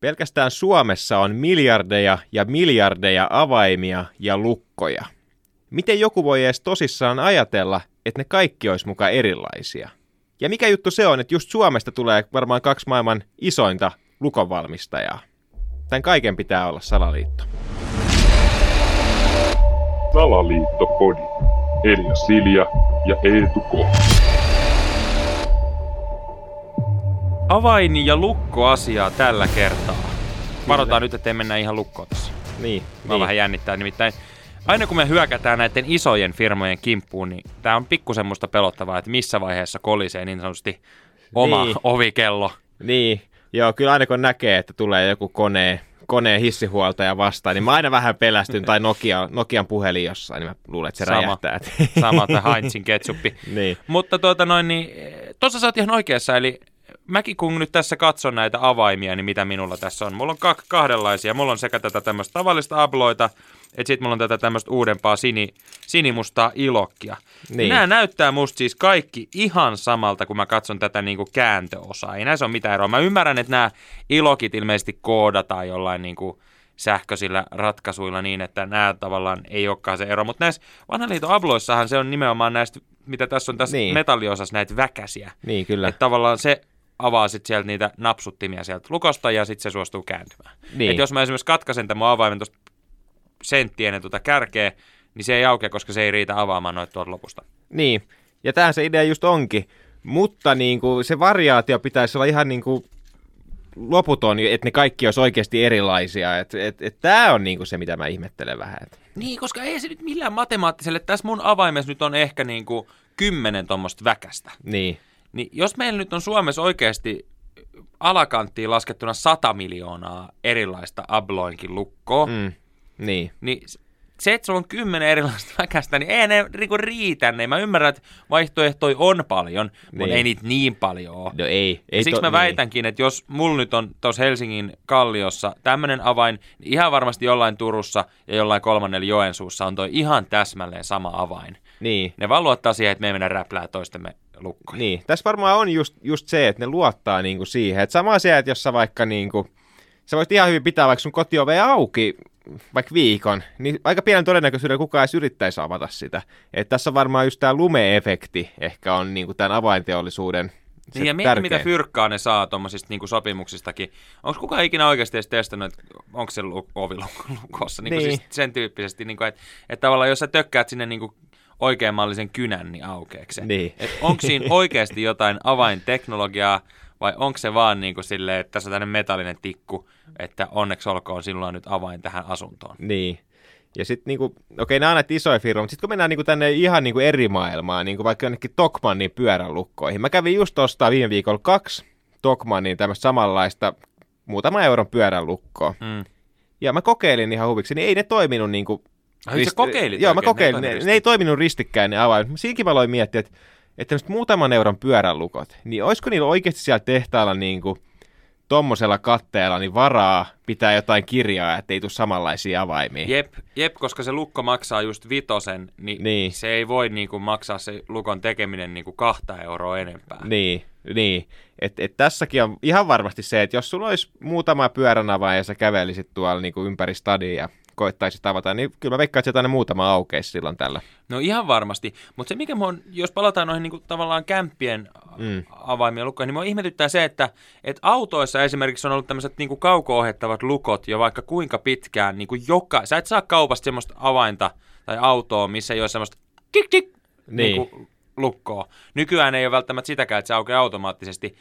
Pelkästään Suomessa on miljardeja ja miljardeja avaimia ja lukkoja. Miten joku voi edes tosissaan ajatella, että ne kaikki olisi mukaan erilaisia? Ja mikä juttu se on, että just Suomesta tulee varmaan kaksi maailman isointa lukonvalmistajaa? Tämän kaiken pitää olla salaliitto. Salaliittopodi. Elia Silja ja Eetu K. Avain- ja lukkoasiaa tällä kertaa. Varotaan nyt, ettei mennä ihan lukkoon tässä. Niin, Mä niin. vähän jännittää nimittäin. Aina kun me hyökätään näiden isojen firmojen kimppuun, niin tää on pikkusen musta pelottavaa, että missä vaiheessa kolisee niin sanotusti oma Niin. ovikello. Niin, joo, kyllä aina kun näkee, että tulee joku kone, koneen hissihuoltaja vastaan, niin mä aina vähän pelästyn, tai Nokia, Nokian puhelin jossain, niin mä luulen, että se Sama. räjähtää. Sama tai Heinzin ketsuppi. niin, Mutta tuota noin, niin tuossa sä oot ihan oikeassa, eli mäkin kun nyt tässä katson näitä avaimia, niin mitä minulla tässä on. Mulla on kak- kahdenlaisia. Mulla on sekä tätä tämmöistä tavallista abloita, että sitten mulla on tätä tämmöistä uudempaa sini, sinimustaa ilokkia. Niin. Niin. Nämä näyttää musta siis kaikki ihan samalta, kun mä katson tätä niinku kääntöosaa. Ei näissä ole mitään eroa. Mä ymmärrän, että nämä ilokit ilmeisesti koodataan jollain niinku sähköisillä ratkaisuilla niin, että nämä tavallaan ei olekaan se ero. Mutta näissä vanhan liiton abloissahan se on nimenomaan näistä, mitä tässä on tässä. Niin. metalliosassa näitä väkäsiä. niin kyllä. Että tavallaan se avaa sitten sieltä niitä napsuttimia sieltä lukosta ja sitten se suostuu kääntymään. Niin. Et jos mä esimerkiksi katkaisen tämän avaimen tuosta senttien ennen tuota kärkeä, niin se ei aukea, koska se ei riitä avaamaan noita tuolta lopusta. Niin, ja tämähän se idea just onkin, mutta niin kuin, se variaatio pitäisi olla ihan niin kuin loputon, että ne kaikki olisi oikeasti erilaisia. Et, et, et tämä on niin kuin se, mitä mä ihmettelen vähän. Et. Niin, koska ei se nyt millään matemaattiselle, tässä mun avaimessa nyt on ehkä niin kuin kymmenen tuommoista väkästä. Niin, Niin jos meillä nyt on Suomessa oikeasti alakanttiin laskettuna 100 miljoonaa erilaista abloinkin lukkoa, mm. niin, niin se, että sulla on kymmenen erilaista väkästä, niin ei ne niinku riitä. Ne. Mä ymmärrän, että vaihtoehtoja on paljon, niin. mutta Niin. ei niitä niin paljon ole. no ei. ei Ja siksi to- mä väitänkin, että jos mulla nyt on tuossa Helsingin kalliossa tämmöinen avain, niin ihan varmasti jollain Turussa ja jollain kolmannella Joensuussa on toi ihan täsmälleen sama avain. Niin, Ne vaan luottaa siihen, että me ei mennä räplää toistemme lukkoja. Niin, tässä varmaan on just, just se, että ne luottaa niinku siihen. Että sama asia, että jos sä vaikka niinku, sä voisit ihan hyvin pitää vaikka sun kotiove auki vaikka viikon, niin aika pienen todennäköisyydellä kukaan edes yrittäisi avata sitä. Että tässä on varmaan just tämä lume-efekti ehkä on niinku tämän avainteollisuuden se Niin ja mieti, tärkein. mitä fyrkkaa ne saa tuommoisista niinku sopimuksistakin. Onko kukaan ikinä oikeasti edes testannut, onko se lu- ovi lu- lukossa? Niin. Niin. Siis sen tyyppisesti, niinku, että, että tavallaan jos sä tökkäät sinne niinku oikeanmallisen kynän, niin aukeeko se? Niin. Et onko siinä oikeasti jotain avainteknologiaa vai onko se vaan niinku silleen, että tässä on tämmöinen metallinen tikku, että onneksi olkoon sinulla on nyt avain tähän asuntoon. Niin. Ja sitten niinku, okei, nämä on näitä isoja firmoja, mutta sitten kun mennään niinku tänne ihan niinku eri maailmaan, niinku vaikka jonnekin Tokmannin pyöränlukkoihin. Mä kävin just ostaa viime viikolla kaksi Tokmannin tämmöistä samanlaista muutama euron pyöränlukkoa. Mm. Ja mä kokeilin ihan huviksi, niin ei ne toiminut niinku... Ai sä kokeilit Joo, mä ne kokeilin. Ne, ne, ristikkäin. ei toiminut ristikkäin ne avaimet. Siinäkin mä aloin miettiä, että, että muutaman euron pyöränlukot, niin olisiko niillä oikeasti siellä tehtaalla niinku tommosella katteella niin varaa pitää jotain kirjaa, että ei tule samanlaisia avaimia. Jep, jep, koska se lukko maksaa just vitosen, niin, Niin. se ei voi niinku maksaa se lukon tekeminen niinku kahta euroa enempää. Niin, niin. Et, et tässäkin on ihan varmasti se, että jos sulla olisi muutama pyörän avain ja sä kävelisit tuolla niin kuin ympäri stadia ja koettaisit avata, niin kyllä mä veikkaan, että muutama aukeisi silloin tällä. No ihan varmasti, mutta se mikä mä on, jos palataan noihin niinku tavallaan kämppien Mm. avaimien lukkoihin, niin mua ihmetyttää se, että et autoissa esimerkiksi on ollut tämmöiset niinku kauko-ohjattavat lukot jo vaikka kuinka pitkään, niinku joka, sä et saa kaupasta semmoista avainta tai autoa, missä ei ole semmoista tik tik Niin. niinku lukkoa. Nykyään ei ole välttämättä sitäkään, että se aukeaa automaattisesti.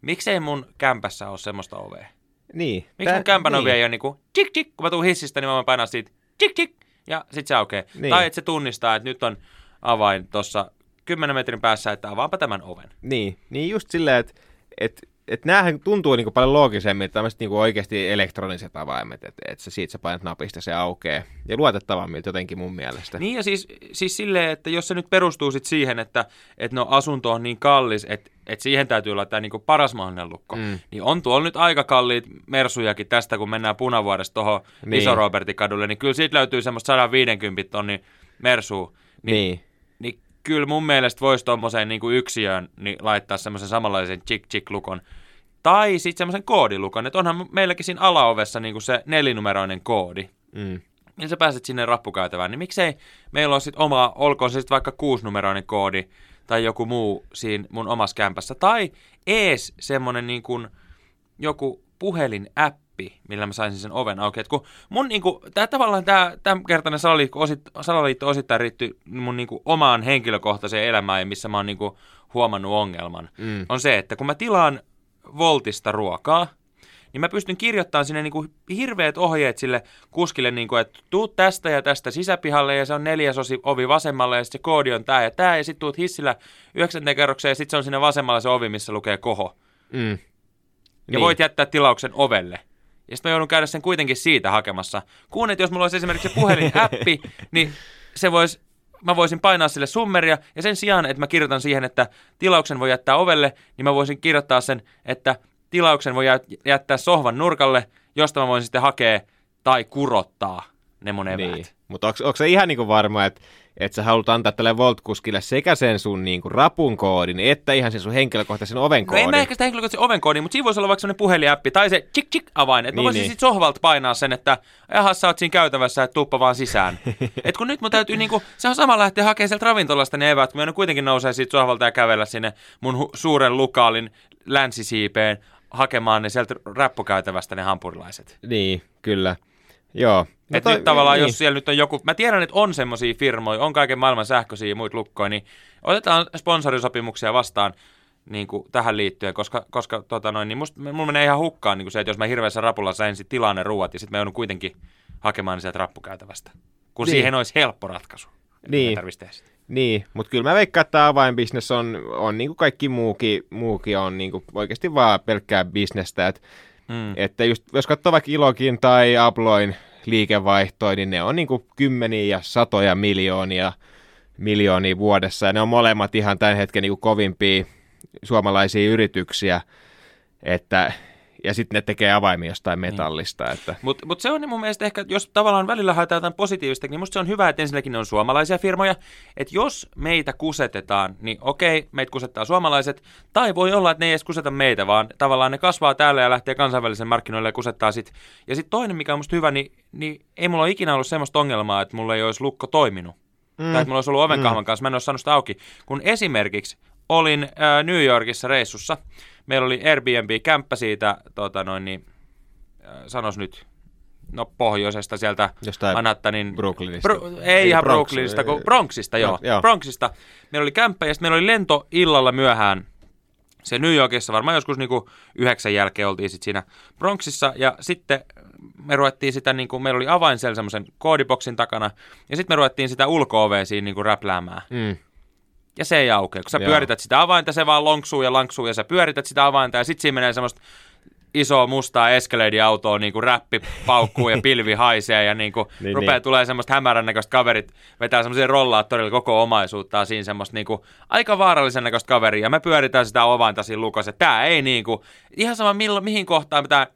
Miksei mun kämpässä ole semmoista ovea? Niin. Miksi mun kämpän ovi ei ole niinku tik tik, kun mä tuun hissistä, niin mä voin painaa siitä tik tik, ja sit se aukeaa. Niin. Niin. Tai että se tunnistaa, että nyt on avain tuossa 10 metrin päässä, että avaanpa tämän oven. Niin, niin just silleen, että et, et näähän tuntuu niinku paljon loogisemmin, tämmöiset niinku oikeasti elektroniset avaimet, että et sä siitä sä painat napista se aukeaa. Ja luotettavammilta jotenkin mun mielestä. Niin ja siis, siis silleen, että jos se nyt perustuu sit siihen, että, että no asunto on niin kallis, että, että siihen täytyy laittaa niin paras mahdollinen lukko, Mm. niin on tuolla nyt aika kalliit mersujakin tästä, kun mennään punavuodesta tuohon Niin. niin. Iso Robertin kadulle, niin kyllä siitä löytyy semmoista 150 tonnin mersua. Niin, Niin. niin kyllä mun mielestä voisi tuommoiseen niin yksiöön niin laittaa semmoisen samanlaisen chick-chick-lukon. Tai sitten semmoisen koodilukon, että onhan meilläkin siinä alaovessa niin se nelinumeroinen koodi. Mm. Millä sä pääset sinne rappukäytävään, niin miksei meillä ole sitten oma, olkoon se sitten vaikka kuusinumeroinen koodi tai joku muu siinä mun omassa kämpässä. Tai ees semmonen niin kuin joku puhelinäppi, millä mä saisin sen oven auki. Et kun mun niin kuin, tää tavallaan tämä tämänkertainen salaliitto, osit, salaliitto osittain riittyy mun niin kuin, omaan henkilökohtaiseen elämään, missä mä oon niin kuin, huomannut ongelman, Mm. on se, että kun mä tilaan Voltista ruokaa, niin mä pystyn kirjoittamaan sinne niin kuin hirveät ohjeet sille kuskille, niin kuin, että tuut tästä ja tästä sisäpihalle ja se on neljäs osi, ovi vasemmalle ja sitten se koodi on tämä ja tämä ja sitten tuut hissillä yhdeksänteen kerrokseen ja sitten se on siinä vasemmalla se ovi, missä lukee koho. Mm. Ja Niin. voit jättää tilauksen ovelle. Ja sitten mä joudun käydä sen kuitenkin siitä hakemassa. Kun että jos mulla olisi esimerkiksi puhelinäppi, niin se vois, mä voisin painaa sille summeria, ja sen sijaan, että mä kirjoitan siihen, että tilauksen voi jättää ovelle, niin mä voisin kirjoittaa sen, että tilauksen voi jä- jättää sohvan nurkalle, josta mä voin sitten hakea tai kurottaa ne mun eväät. Niin. Mutta onko se ihan niinku varma, että et sä haluat antaa tälle Volt-kuskille sekä sen sun niinku rapun koodin, että ihan sen sun henkilökohtaisen oven No koodin? ei mä ehkä sitä henkilökohtaisen ovenkoodin, mutta siinä voisi olla vaikka sellainen puheliäppi tai se chik chik avain, että mä Niin, voisin niin. sit sohvalta painaa sen, että jaha sä oot siinä käytävässä, että tuuppa vaan sisään. Et kun nyt mun täytyy niinku, se on sama lähteä hakemaan sieltä ravintolasta ne eväät, kun mä kuitenkin nousee siitä sohvalta ja kävellä sinne mun hu- suuren lukaalin länsisiipeen hakemaan ne sieltä räppukäytävästä ne hampurilaiset. Niin, kyllä. Joo. No Et toi- nyt tavallaan, niin. jos siellä nyt on joku, mä tiedän, että on semmoisia firmoja, on kaiken maailman sähköisiä ja muita lukkoja, niin otetaan sponsorisopimuksia vastaan niin kuin tähän liittyen, koska, koska tota noin, niin musta, mulla menee ihan hukkaan niin kuin se, että jos mä hirveässä rapulassa ensin tilaan ne ruuat ja sitten mä joudun kuitenkin hakemaan ne sieltä rappukäytävästä. Kun Niin. siihen olisi helppo ratkaisu. Niin. Ei tarvitsisi tehdä sitä. Niin, mutta kyllä mä veikkaan, että tämä avainbisnes on, on niin kuin kaikki muukin, muukin on niin kuin oikeasti vaan pelkkää bisnestä. Et, Mm. että just, jos katsoo vaikka Ilokin tai Abloin liikevaihtoa, niin ne on niin kuin kymmeniä ja satoja miljoonia, miljoonia vuodessa. Ja ne on molemmat ihan tämän hetken niin kuin kovimpia suomalaisia yrityksiä. Että, ja sitten ne tekee avaimia jostain metallista. Että, Mutta mut se on mun mielestä ehkä, jos tavallaan välillä haetaan jotain positiivista, niin musta se on hyvä, että ensinnäkin ne on suomalaisia firmoja. Että jos meitä kusetetaan, niin okei, meitä kusettaa suomalaiset. Tai voi olla, että ne ei edes kuseta meitä, vaan tavallaan ne kasvaa täällä ja lähtee kansainvälisen markkinoille ja kusettaa sit. Ja sitten toinen, mikä on musta hyvä, niin, niin ei mulla ole ikinä ollut semmoista ongelmaa, että mulla ei olisi lukko toiminut. Mm. Tai että mulla olisi ollut ovenkahvan kanssa, mä en olisi saanut sitä auki. Kun esimerkiksi olin äh, New Yorkissa reissussa, meillä oli Airbnb-kämppä siitä, tota noin, niin, äh, sanos nyt, no pohjoisesta sieltä Jostain Manhattanin... Brooklynista. Bro, ei, Ei, ihan Bronx- Brooklynista, kun Bronxista, joo. Joo. Bronxista. Meillä oli kämppä ja sitten meillä oli lento illalla myöhään se New Yorkissa varmaan joskus niinku yhdeksän jälkeen oltiin sit siinä Bronxissa ja sitten me ruvettiin sitä, niinku, meillä oli avain siellä semmoisen koodiboksin takana ja sitten me ruvettiin sitä ulko siinä niinku räpläämään. mm, Ja se ei aukea. Kun sä Joo. pyörität sitä avainta, se vaan lonksuu ja lanksuu ja sä pyörität sitä avainta ja sitten siinä menee semmoista isoa mustaa Escalade-autoa, niin kuin räppi paukkuu ja pilvi haisee ja niin kuin Niin, niin, rupeaa niin. tulee semmoista hämärän näköistä kaverit, vetää semmoisia rollaattorilla koko omaisuuttaan siinä semmoista niin kuin aika vaarallisen näköistä kaveria ja me pyöritään sitä avainta siinä lukossa. Tää ei niin kuin, ihan sama milloin, mihin kohtaan me tää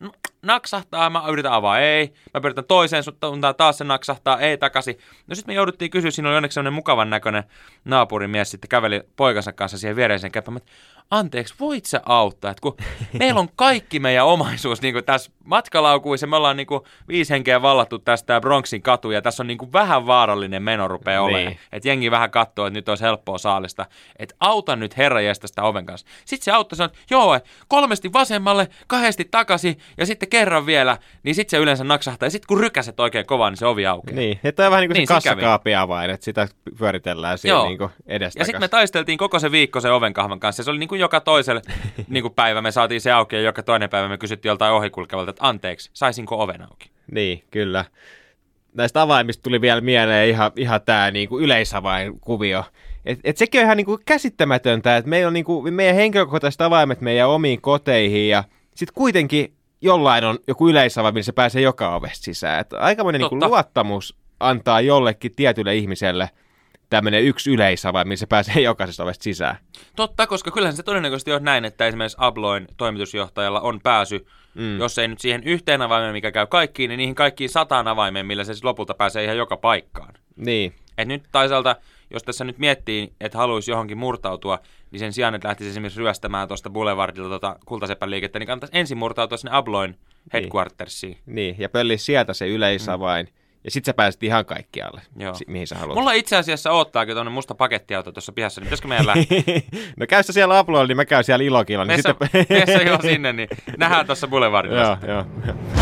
naksahtaa, mä yritän avaa, ei. Mä pyritän toiseen suuntaan, taas se naksahtaa, ei takaisin. No sitten me jouduttiin kysyä, siinä oli onneksi sellainen mukavan näköinen naapurimies sitten käveli poikansa kanssa siihen viereiseen käppään, että anteeksi, voit sä auttaa? Et kun meillä on kaikki meidän omaisuus niin kuin tässä matkalaukuissa, me ollaan niin kuin viisi henkeä vallattu tästä Bronxin katu ja tässä on niin kuin vähän vaarallinen meno rupeaa Niin. olemaan. Että jengi vähän katsoo, että nyt olisi helppoa saalista. Että auta nyt herra sitä oven kanssa. Sitten se auttoi sanoi, että joo, kolmesti vasemmalle, kahdesti takaisin ja sitten kerran vielä. Niin sitten se yleensä naksahtaa. Ja sitten kun rykäset oikein kovaa, niin se ovi aukeaa. niin, että on vähän niin kuin Niin, se avain, että sitä pyöritellään siinä Joo. niin kuin edestä. Ja sitten me taisteltiin koko se viikko sen ovenkahvan kanssa. Ja se oli niin kuin joka toiselle niin kuin päivä me saatiin se auki ja joka toinen päivä me kysyttiin joltain ohikulkevalta, että anteeksi, saisinko oven auki? Niin, kyllä. Näistä avaimista tuli vielä mieleen ihan, ihan tämä niinku yleisavainkuvio. Et, et sekin on ihan niinku käsittämätöntä, että meillä on niinku, meidän henkilökohtaiset avaimet meidän omiin koteihin ja sitten kuitenkin jollain on joku yleisavain, millä se pääsee joka ovesta sisään. Et aikamoinen niinku Totta. luottamus antaa jollekin tietylle ihmiselle tämmöinen yksi yleisavain, millä se pääsee jokaisesta ovesta sisään. Totta, koska kyllähän se todennäköisesti on näin, että esimerkiksi Abloin toimitusjohtajalla on pääsy, mm. jos ei nyt siihen yhteen avaimeen, mikä käy kaikkiin, niin niihin kaikkiin sataan avaimeen, millä se siis lopulta pääsee ihan joka paikkaan. Niin, Et nyt toisaalta, jos tässä nyt miettii, että haluaisi johonkin murtautua, niin sen sijaan, että lähtisi esimerkiksi ryöstämään tuosta Boulevardilta tuota kultasepän liikettä, niin kannattaisi ensin murtautua sinne Abloin headquartersiin. Niin, ja pölli sieltä se yleisavain. Mm. Ja sit sä pääset ihan kaikkialle, Joo. mihin sä haluat. Mulla itse asiassa oottaakin tuonne musta pakettiauto tuossa pihassa, niin pitäisikö meidän lähteä? no käy sä siellä Aploilla, niin mä käyn siellä Ilokilla. Niin Meissä, sitten... jo sinne, niin nähdään tuossa Boulevardilla joo, joo.